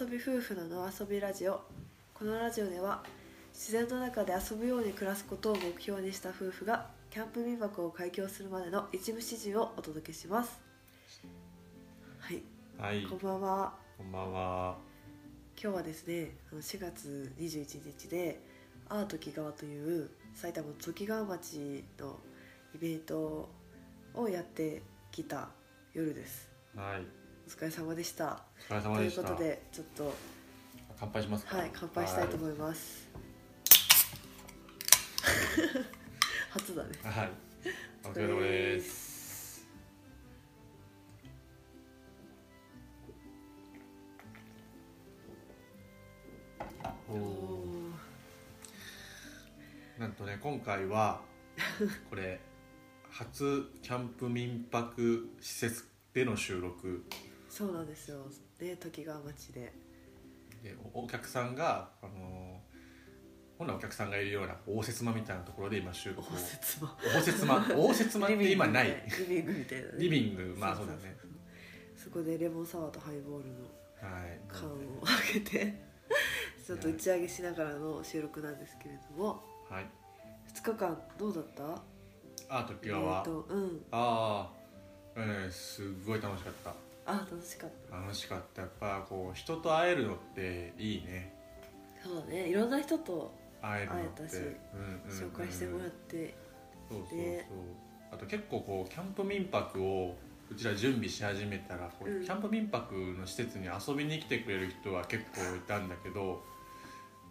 遊び夫婦の野遊びラジオ。このラジオでは自然の中で遊ぶように暮らすことを目標にした夫婦がキャンプ民泊を開業するまでの一部始終をお届けします。はい。はい、こんばんは。こんばんは。今日はですねあの4月21日でアート木川という埼玉のときがわ町のイベントをやってきた夜です。はい、お疲れ様でしたお疲れ様といでした。うことでちょっと乾杯しますか？はい乾杯したいと思います、初だねはい。はい、お疲れ様です。なんとね、今回は。これ。初キャンプ民泊施設での収録。そうなんですよ。ねときがわ町で。でおお客さんがあの本来お客さんがいるような応接間みたいなところで今収録を。応接間。応接間。応接間って今ない。リビングみたいなね。リビングまあそうだね。そこでレモンサワーとハイボールのはい。缶を開けてちょっと打ち上げしながらの収録なんですけれども。はい。2日間どうだった？あ時川、えーとうん。ああえー、すごい楽しかったあ楽しかった。楽しかった。やっぱこう人と会えるのっていいね。そうだね。いろんな人と会えたしうんうんうん紹介してもらって。そうそうそう。であと結構こうキャンプ民泊をうちら準備し始めたらこう、うん。キャンプ民泊の施設に遊びに来てくれる人は結構いたんだけど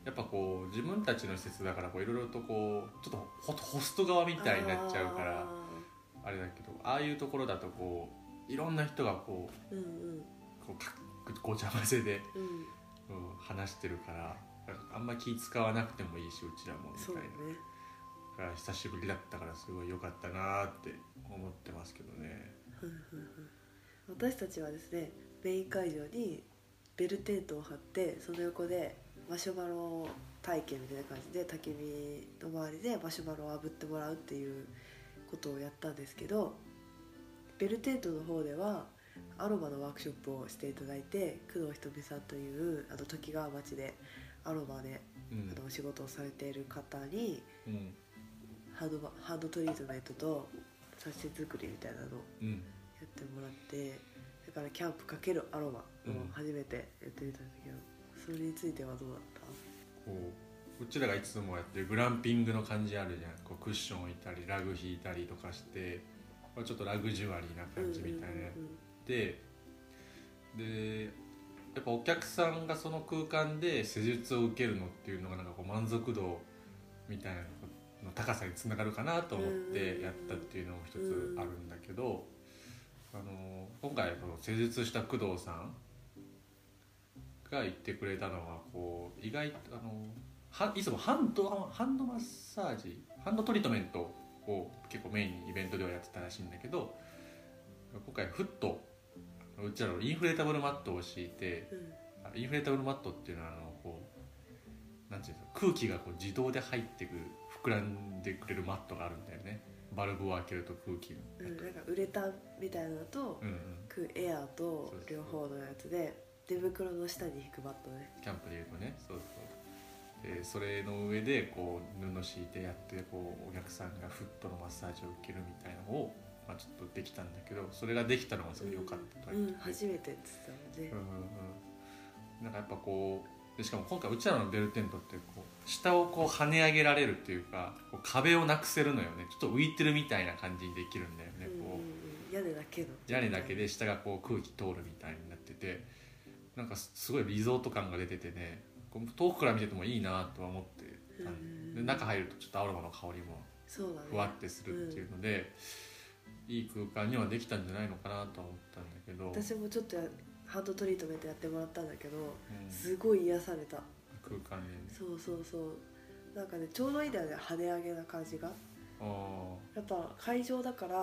やっぱこう自分たちの施設だからこういろいろとこうちょっとホホスト側みたいになっちゃうからああれだけどああいうところだとこういろんな人がこうーうん。こうかごちゃ混ぜで、うんうんうん、話してるからあんま気使わなくてもいいしうちらもみたいな。ねだから久しぶりだったからすごい良かったなって思ってますけどね。私たちはですねメイン会場にベルテントを張ってその横でマシュマロ体験みたいな感じで焚き火の周りでマシュマロを炙ってもらうっていうことをやったんですけどベルテントの方ではアロマのワークショップをしていただいて工藤ひとみさんというあの時川町でアロマでうん。あのお仕事をされている方にうん。ハンドバハンドトリートメントと冊子作りみたいなのをうん。やってもらってだからキャンプ×アロマをうん。初めてやってみたんだけど、それについてはどうだっこううちらがいつもやってるグランピングの感じあるじゃん。こうクッション置いたりラグ引いたりとかしてこれちょっとラグジュアリーなた感じみたいなやうんってでやっぱお客さんがその空間で施術を受けるのっていうのがなんかこう満足度みたいなのの高さにつながるかなと思ってやったっていうのも一つあるんだけど、あの今回この施術した工藤さんが言ってくれたのはこう意外とあのはいつもハンドハンドマッサージハンドトリートメントを結構メインにイベントではやってたらしいんだけど今回フットうちらのインフレータブルマットを敷いてうん。あインフレータブルマットっていうのはあのこうなんていうの空気がこう自動で入ってくる膨らんでくれるマットがあるんだよね。バルブを開けると空気が、うん、なんかウレタンみたいなのと、うんうん、クエアとそうそう両方のやつで手袋の下に引くバットね。キャンプでいうとねそうそれの上でこう布敷いてやってこうお客さんがフットのマッサージを受けるみたいなのを、まあ、ちょっとできたんだけどそれができたのがすごい良かったとうん、うん初めてって言ってたもんね。うん、うんうん。なんかやっぱこうでしかも今回うちらのベルテントってこう下をこう跳ね上げられるっていうか壁をなくせるのよね。ちょっと浮いてるみたいな感じにできるんだよね、こううん、屋根だけの。屋根だけで下がこう空気通るみたいになっててなんかすごいリゾート感が出ててねこう遠くから見ててもいいなとは思ってたん。でうん中入るとちょっとアロマの香りもふわってするっていうので、いい空間にはできたんじゃないのかなとは思ったんだけど、私もちょっとやハンドトリートメントやってもらったんだけどうん。すごい癒された。空間に。ねそうそうそう。なんかねちょうどいいんだよね跳ね上げな感じが。あやっぱ会場だから、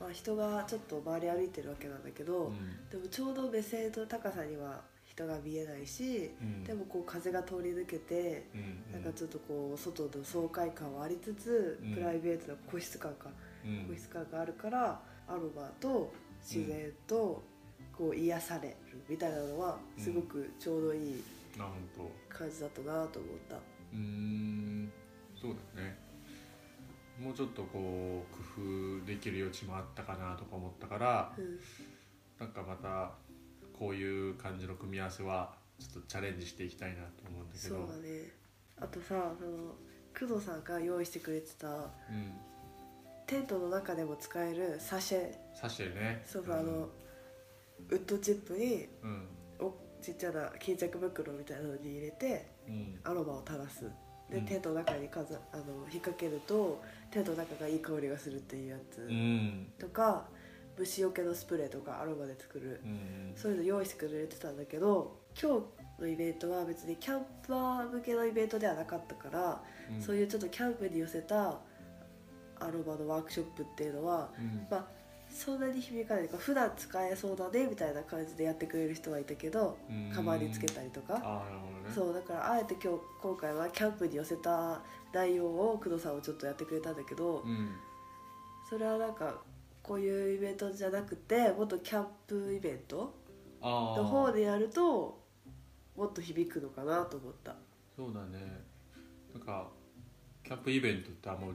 まあ、人がちょっと周り歩いてるわけなんだけあど、うん。でもちょうど目線の高さには人が見えないし、うん。でもこう風が通り抜けて、うん。なんかちょっとこう外の爽快感はありつつ、うん。プライベートな個室感か、うん。個室感があるからアロマと自然とこう癒されるみたいなのはすごくちょうどいい感じだったなと思った、うーん。そうだね。もうちょっとこう工夫できる余地もあったかなとか思ったからうん。なんかまたこういう感じの組み合わせはちょっとチャレンジしていきたいなと思うんだけそうどだね。あとさその工藤さんが用意してくれてたうん。テントの中でも使えるサシェ。サシェね。そうそう、あのウッドチップにうん。おちっちゃな巾着袋みたいなのに入れてうん。アロマを垂らす。で、うん。テントの中にかざあの引っ掛けるとテントの中がいい香りがするっていうやつ、うん。とか虫除けのスプレーとかアロマで作るうんそういうの用意してくれてたんだけど今日のイベントは別にキャンパー向けのイベントではなかったから、うん。そういうちょっとキャンプに寄せたアロマのワークショップっていうのはうん。まあそんなに響かないか普段使えそうだねみたいな感じでやってくれる人はいたけどうん。カバンにつけたりとか。ね。そうだからあえて今日今回はキャンプに寄せた内容を工藤さんをちょっとやってくれたんだけどうん。それはなんかこういうイベントじゃなくてもっとキャンプイベントの方でやるともっと響くのかなと思った。そうだね。なんかキャンプイベントってあんま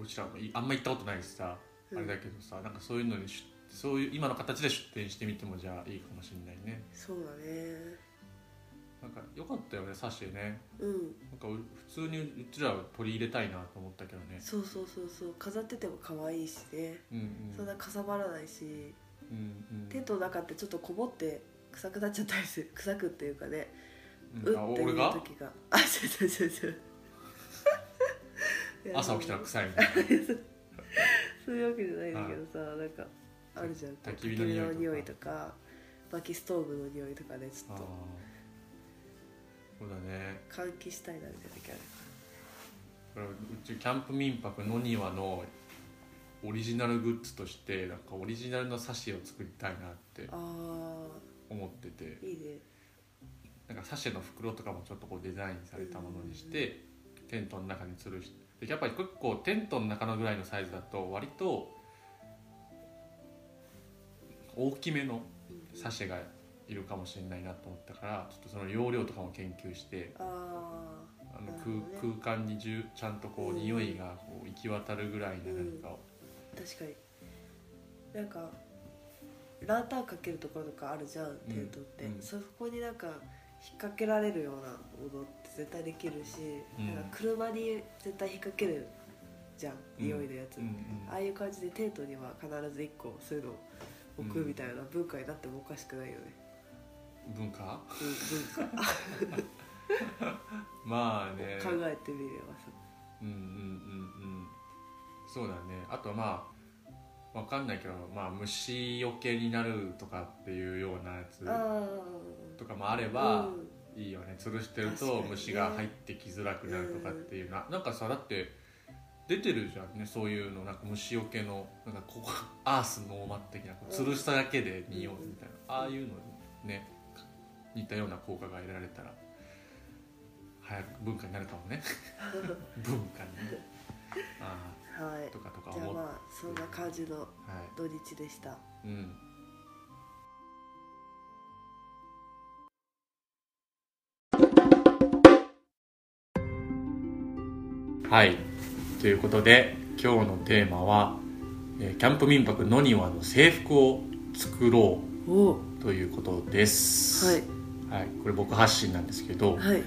うちらもいあんま行ったことないしさ、うん。あれだけどさなんかそういうのに出そういう今の形で出店してみてもじゃあいいかもしれないね。そうだねなんか良かったよねサッシェね。うん。なんかう普通にうちらは取り入れたいなと思ったけどね。そうそうそうそう。飾ってても可愛いしね。うんうん。そんなかさばらないし。うんうん。テントの中ってちょっとこもって臭くなっちゃったりする。臭くっていうかね。うん。あうっていう時が。あそうそうそうそう。朝起きたら臭いみたいな。そういうわけじゃないんだけどさなんかあるじゃん。焚き火の匂いとか。薪ストーブの匂いとかでちょっとそうだね。換気したいなみたいな時ある。うちキャンプ民泊の庭のオリジナルグッズとしてなんかオリジナルのサシェを作りたいなってあ思ってて。あいいね。なんかサシェの袋とかもちょっとこうデザインされたものにしてテントの中に吊るしてでやっぱり結構テントの中のぐらいのサイズだと割と大きめのうん。サシェがいるかもしれないなと思ったからちょっとその容量とかも研究してああのなるほどね。空空間にじゅちゃんとこううん匂いがこう行き渡るぐらいの何かを、あ確かに。なんかランタンかけるところとかあるじゃんテントって、うん。そこになんか引っ掛けられるようなものって絶対できるし、うん。なんか車に絶対引っ掛けるじゃんうん。匂いのやつ、うんうん。ああいう感じでテントには必ず1個そういうのを置くみたいな文化になってもおかしくないよね、文化？まあね。考えてみればさう。んうんうんうん。そうだね。あとはまあわかんないけど、まあ、虫よけになるとかっていうようなやつあとかもあれあばうん。いいよね。吊るしてると虫が入ってきづらくなるとかっていうな、なんかさだって出てるじゃんね。そういうの。なんか虫よけのなんかここアースノーマ的な吊るしただけで匂うみたいな、ああいうのにね似たような効果が得られたら早く文化になるかもね。文化に。ねあはい。あとかとかじゃあ思っまあそんな感じのは土日でした。いうん。はい。ということで今日のテーマは、えーキャンプ民泊野庭の制服を作ろうということです。はいはい、これ僕発信なんですけど、はい。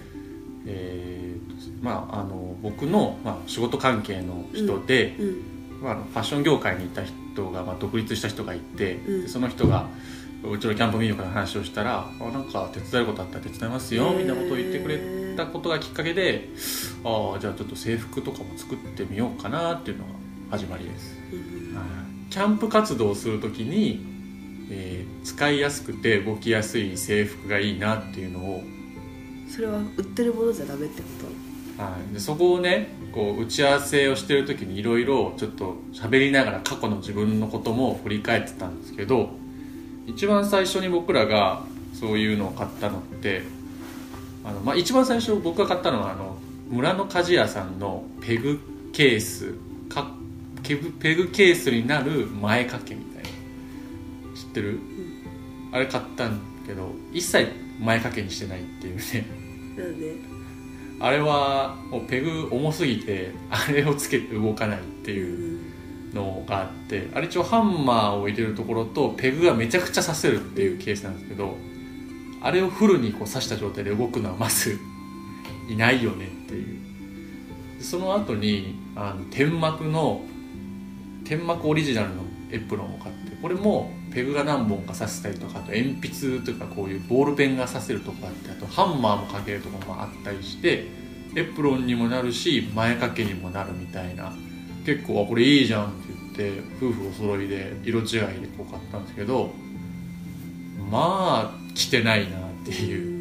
えーとまあ、あの僕の、まあ、仕事関係の人で、うんまあ、あのファッション業界にいた人が、まあ、独立した人がいて、うんでその人がうちのキャンプ民泊の話をしたらあなんか手伝えることあったら手伝いますよみたいなことを言ってくれたことがきっかけでああじゃあちょっと制服とかも作ってみようかなっていうのが始まりです、キャンプ活動をするときに、えー使いやすくて動きやすい制服がいいなっていうのを。それは売ってるものじゃダメってこはい、でそこをねこう打ち合わせをしてる時にいろいろちょっと喋りながら過去の自分のことも振り返ってたんですけど一番最初に僕らがそういうのを買ったのってあの、まあ、一番最初僕が買ったのはあの村の鍛冶屋さんのペグケース。かペグペグケースになる前掛けみたいな。知ってる、あれ買ったんだけど一切前掛けにしてないっていうね。なんで？あれはもうペグ重すぎてあれをつけて動かないってういうんのがあってあれ一応ハンマーを入れるところとペグがめちゃくちゃ刺せるっていうケースなんですけどあれをフルにこう刺した状態で動くのはまずいないよねっていう。その後にあの天幕の天幕オリジナルのエプロンを買ってこれもペグが何本か刺せたりとかあと鉛筆というかこういうボールペンが刺せるとかあってあとハンマーもかけるとこもあったりしてエプロンにもなるし前掛けにもなるみたいな。結構あこれいいじゃんって言って夫婦お揃いで色違いでこう買ったんですけどまあ着てないなっていう。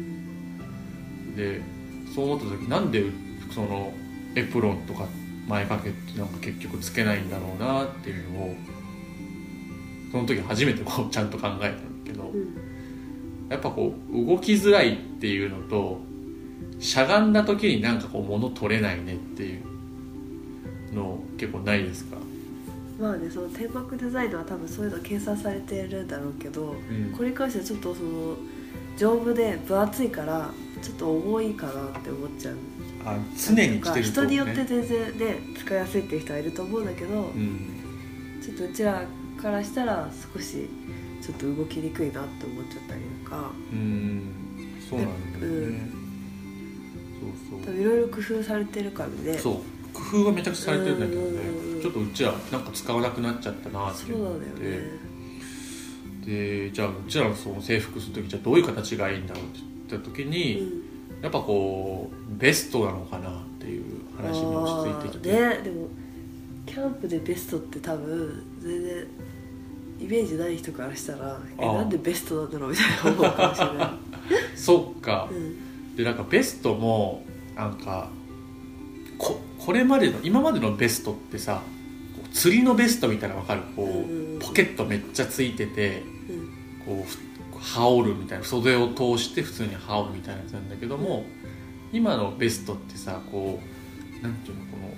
でそう思った時なんでそのエプロンとか前掛けってなんか結局つけないんだろうなっていうのをその時初めてこうちゃんと考えたんだけどうん。やっぱこう動きづらいっていうのとしゃがんだ時になんかこう物取れないねっていうの結構ないですか、まあねその天幕デザインは多分そういうの計算されてるんだろうけどこれに関してはちょっとその丈夫で分厚いからちょっと重いかなって思っちゃう。あ常に着てると、ね、人によって全然ね使いやすいっていう人はいると思うんだけど、うん。ちょっとうちらからしたら少しちょっと動きにくいなって思っちゃったりとか。うんそうなんだよね、そうそう。多分いろいろ工夫されてるからね。そう。工夫はめちゃくちゃされてるんだけどね。うんちょっとうちらなんか使わなくなっちゃったなってそう思っなんだよね。てでじゃあうちらのその制服する時じゃあどういう形がいいんだろうって言った時うに、ん。やっぱこうベストなのかなっていう話に落ち着いてきて、ね。でもキャンプでベストって多分全然イメージない人からしたらえなんでベストなんだろうみたいな思うかもしれない、そっか。うん。でなんかベストもなんかここれまでの今までのベストってさ釣りのベストみたいなの分かる？こう、うんポケットめっちゃついててうん。こうふ羽織るみたいな袖を通して普通に羽織るみたいなやつなんだけども今のベストってさこうなんていうのこの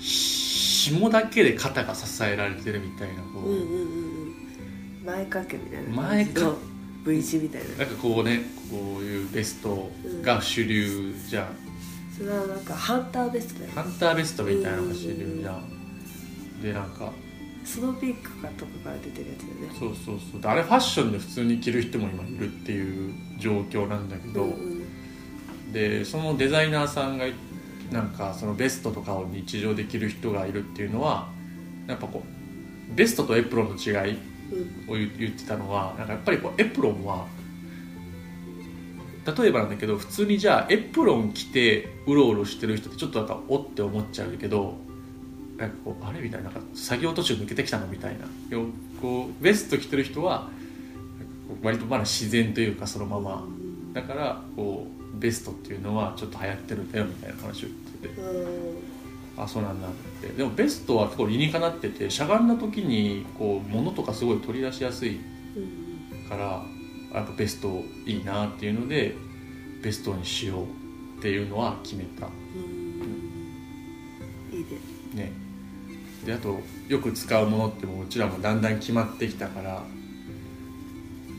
ひ紐だけで肩が支えられてるみたいなこう、うんうんうんうん。前掛けみたいな前掛感じの V 字みたいな。なんかこうねこういうベストが主流じゃん、それはなんかハンターベストだよハンターベストみたいなのが主流じゃん、でなんか。スノーピークかとかから出てるやつだよね。そうそうそう。であれファッションで普通に着る人も今いるっていう状況なんだけど、うんうん。でそのデザイナーさんがなんかそのベストとかを日常で着る人がいるっていうのはやっぱこうベストとエプロンの違いうん。を言言ってたのはなんかやっぱりこうエプロンは例えばなんだけど普通にじゃあエプロン着てうろうろしてる人ってちょっとなんかおって思っちゃうけどなんかこうあれみたいななんか作業途中抜けてきたのみたいな。よこうベスト着てる人は割とまだ自然というかそのまま。だからこうベストっていうのはちょっと流行ってるんだよみたいな話を言ってて。うん。あそうなんだって。でもベストは結構理にかなっててしゃがんだ時にこう物とかすごい取り出しやすいうんからやっぱベストいいなっていうのでベストにしようっていうのは決めた。うん。いいね。ね。であとよく使うものってもううちらもだんだん決まってきたから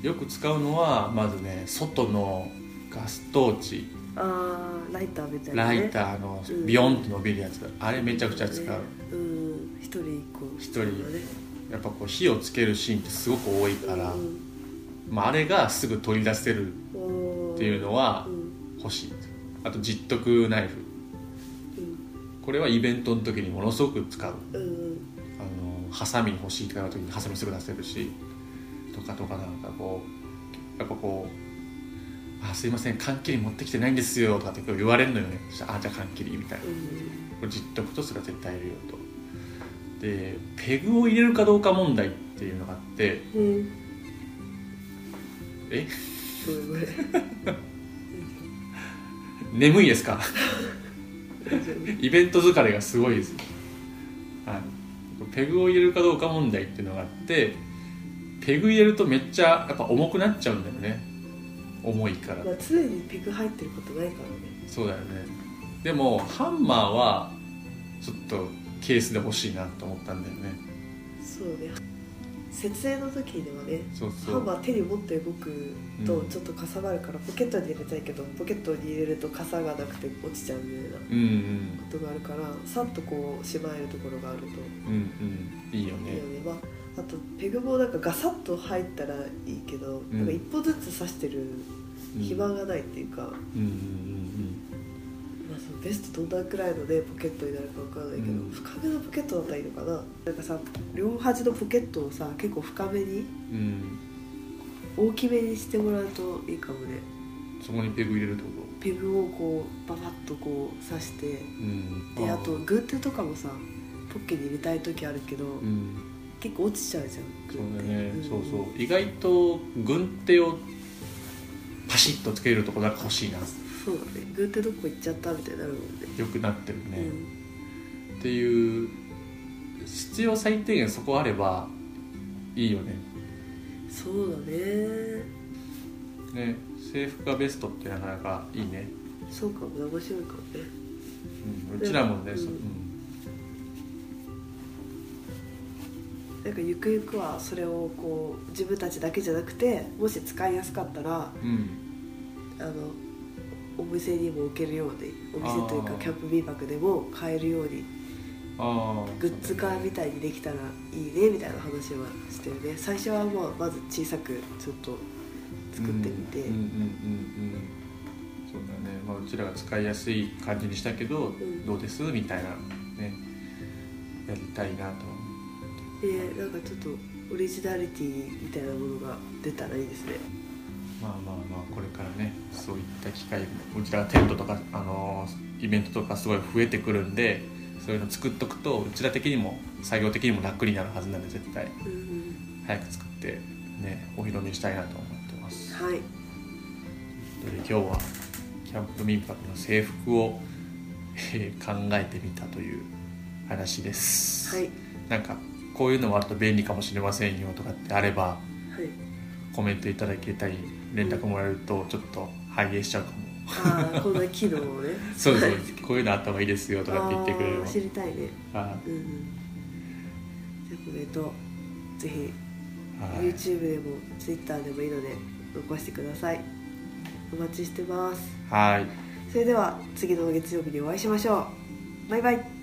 よく使うのはまずね外のガストーチ。あーライターみたいな、ラね、イターのうん。ビヨンと伸びるやつあれめちゃくちゃ使う。うん。一人一個。一人。ね。やっぱこう火をつけるシーンってすごく多いから、うん。まあ、あれがすぐ取り出せるっていうのはうん。欲しい。あとジットクナイフ。これはイベントの時にものすごく使う。うんうん。あのハサミ欲しいとかの時にハサミすぐ出せるしとかとかなんかこうやっぱこう「あすいません缶切り持ってきてないんですよ」とかって言われるのよね。そしたらあじゃあ缶切り」みたいな。うんこれじっとくとそれは絶対いるよと。でペグを入れるかどうか問題っていうのがあって。うん。え？眠いですか？イベント疲れがすごいです、はい、ペグを入れるかどうか問題っていうのがあってペグ入れるとめっちゃやっぱ重くなっちゃうんだよね重いから。まあ常にピク入ってることないからね。そうだよね。でもハンマーはちょっとケースで欲しいなと思ったんだよね。そうね。設営の時ではねそうそう。ハンマー手に持って動くとうん。ちょっとかさばるからポケットに入れたいけどポケットに入れると傘がなくて落ちちゃうみたいなことがあるからさっとこうしまえるところがあると。うんうん。いいよね。いいよね、まあ、あとペグもなんかガサッと入ったらいいけど、うん。なんか一歩ずつ刺してるうん。暇がないっていうか、うんうんまあ、そのベストどんなくらいのねポケットになるかわからないけど、うん。深めのポケットだったらいいのかな。なんかさ両端のポケットをさ結構深めに大きめにしてもらうといいかもね。そこにペグ入れるってこペグをこうババッとこう刺してとうん。であと軍手とかもさポッケに入れたい時あるけど、うん結構落ちちゃうじゃんそうだね、ん。そうそう。意外と軍手をパシッとつけるとこなんか欲しいな。そうだね。軍手どこ行っちゃったみたいになるもんね。よくなってるね、うん。っていう必要最低限そこあればいいよね。そうだね。ね。制服がベストってなかなかいいね、そうかも。ね面白いかもね。うん、うちらもね、うん。そなんかゆくゆくはそれをこう自分たちだけじゃなくてもし使いやすかったらうん、うんあのお店にも置けるようにお店というかキャンプ民泊でも買えるようにグッズ化みたいにできたらいいねみたいな話はしてるね。最初はまあまず小さくちょっと作ってみて、うんうんうんうんそうだね、まあ、うちらが使いやすい感じにしたけど、ん。どうです？みたいなね。やりたいなとでなんかちょっとオリジナリティみたいなものが出たらいいですね。まあまあまあこれからねそういった機会もうちらがテントとか、あのーイベントとかすごい増えてくるんでそういうの作っとくとうちら的にも作業的にも楽になるはずなんで絶対。うんうん。早く作ってねお披露目したいなと思ってます。はい。で今日はキャンプ民泊の制服を、えー考えてみたという話です、はい。なんかこういうのもあると便利かもしれませんよとかってあればはい。コメントいただけたり連絡もらえるとちょっと反映しちゃうかも。ああこんな機能をね。そうそう。はい。こういうのあった方がいいですよとかって言ってくれればあー知りたい。ねあうんうん。じゃあコメントぜひはい。YouTube でも Twitter でもいいので残してください。お待ちしてます。はい。それでは次の月曜日にお会いしましょう。バイバイ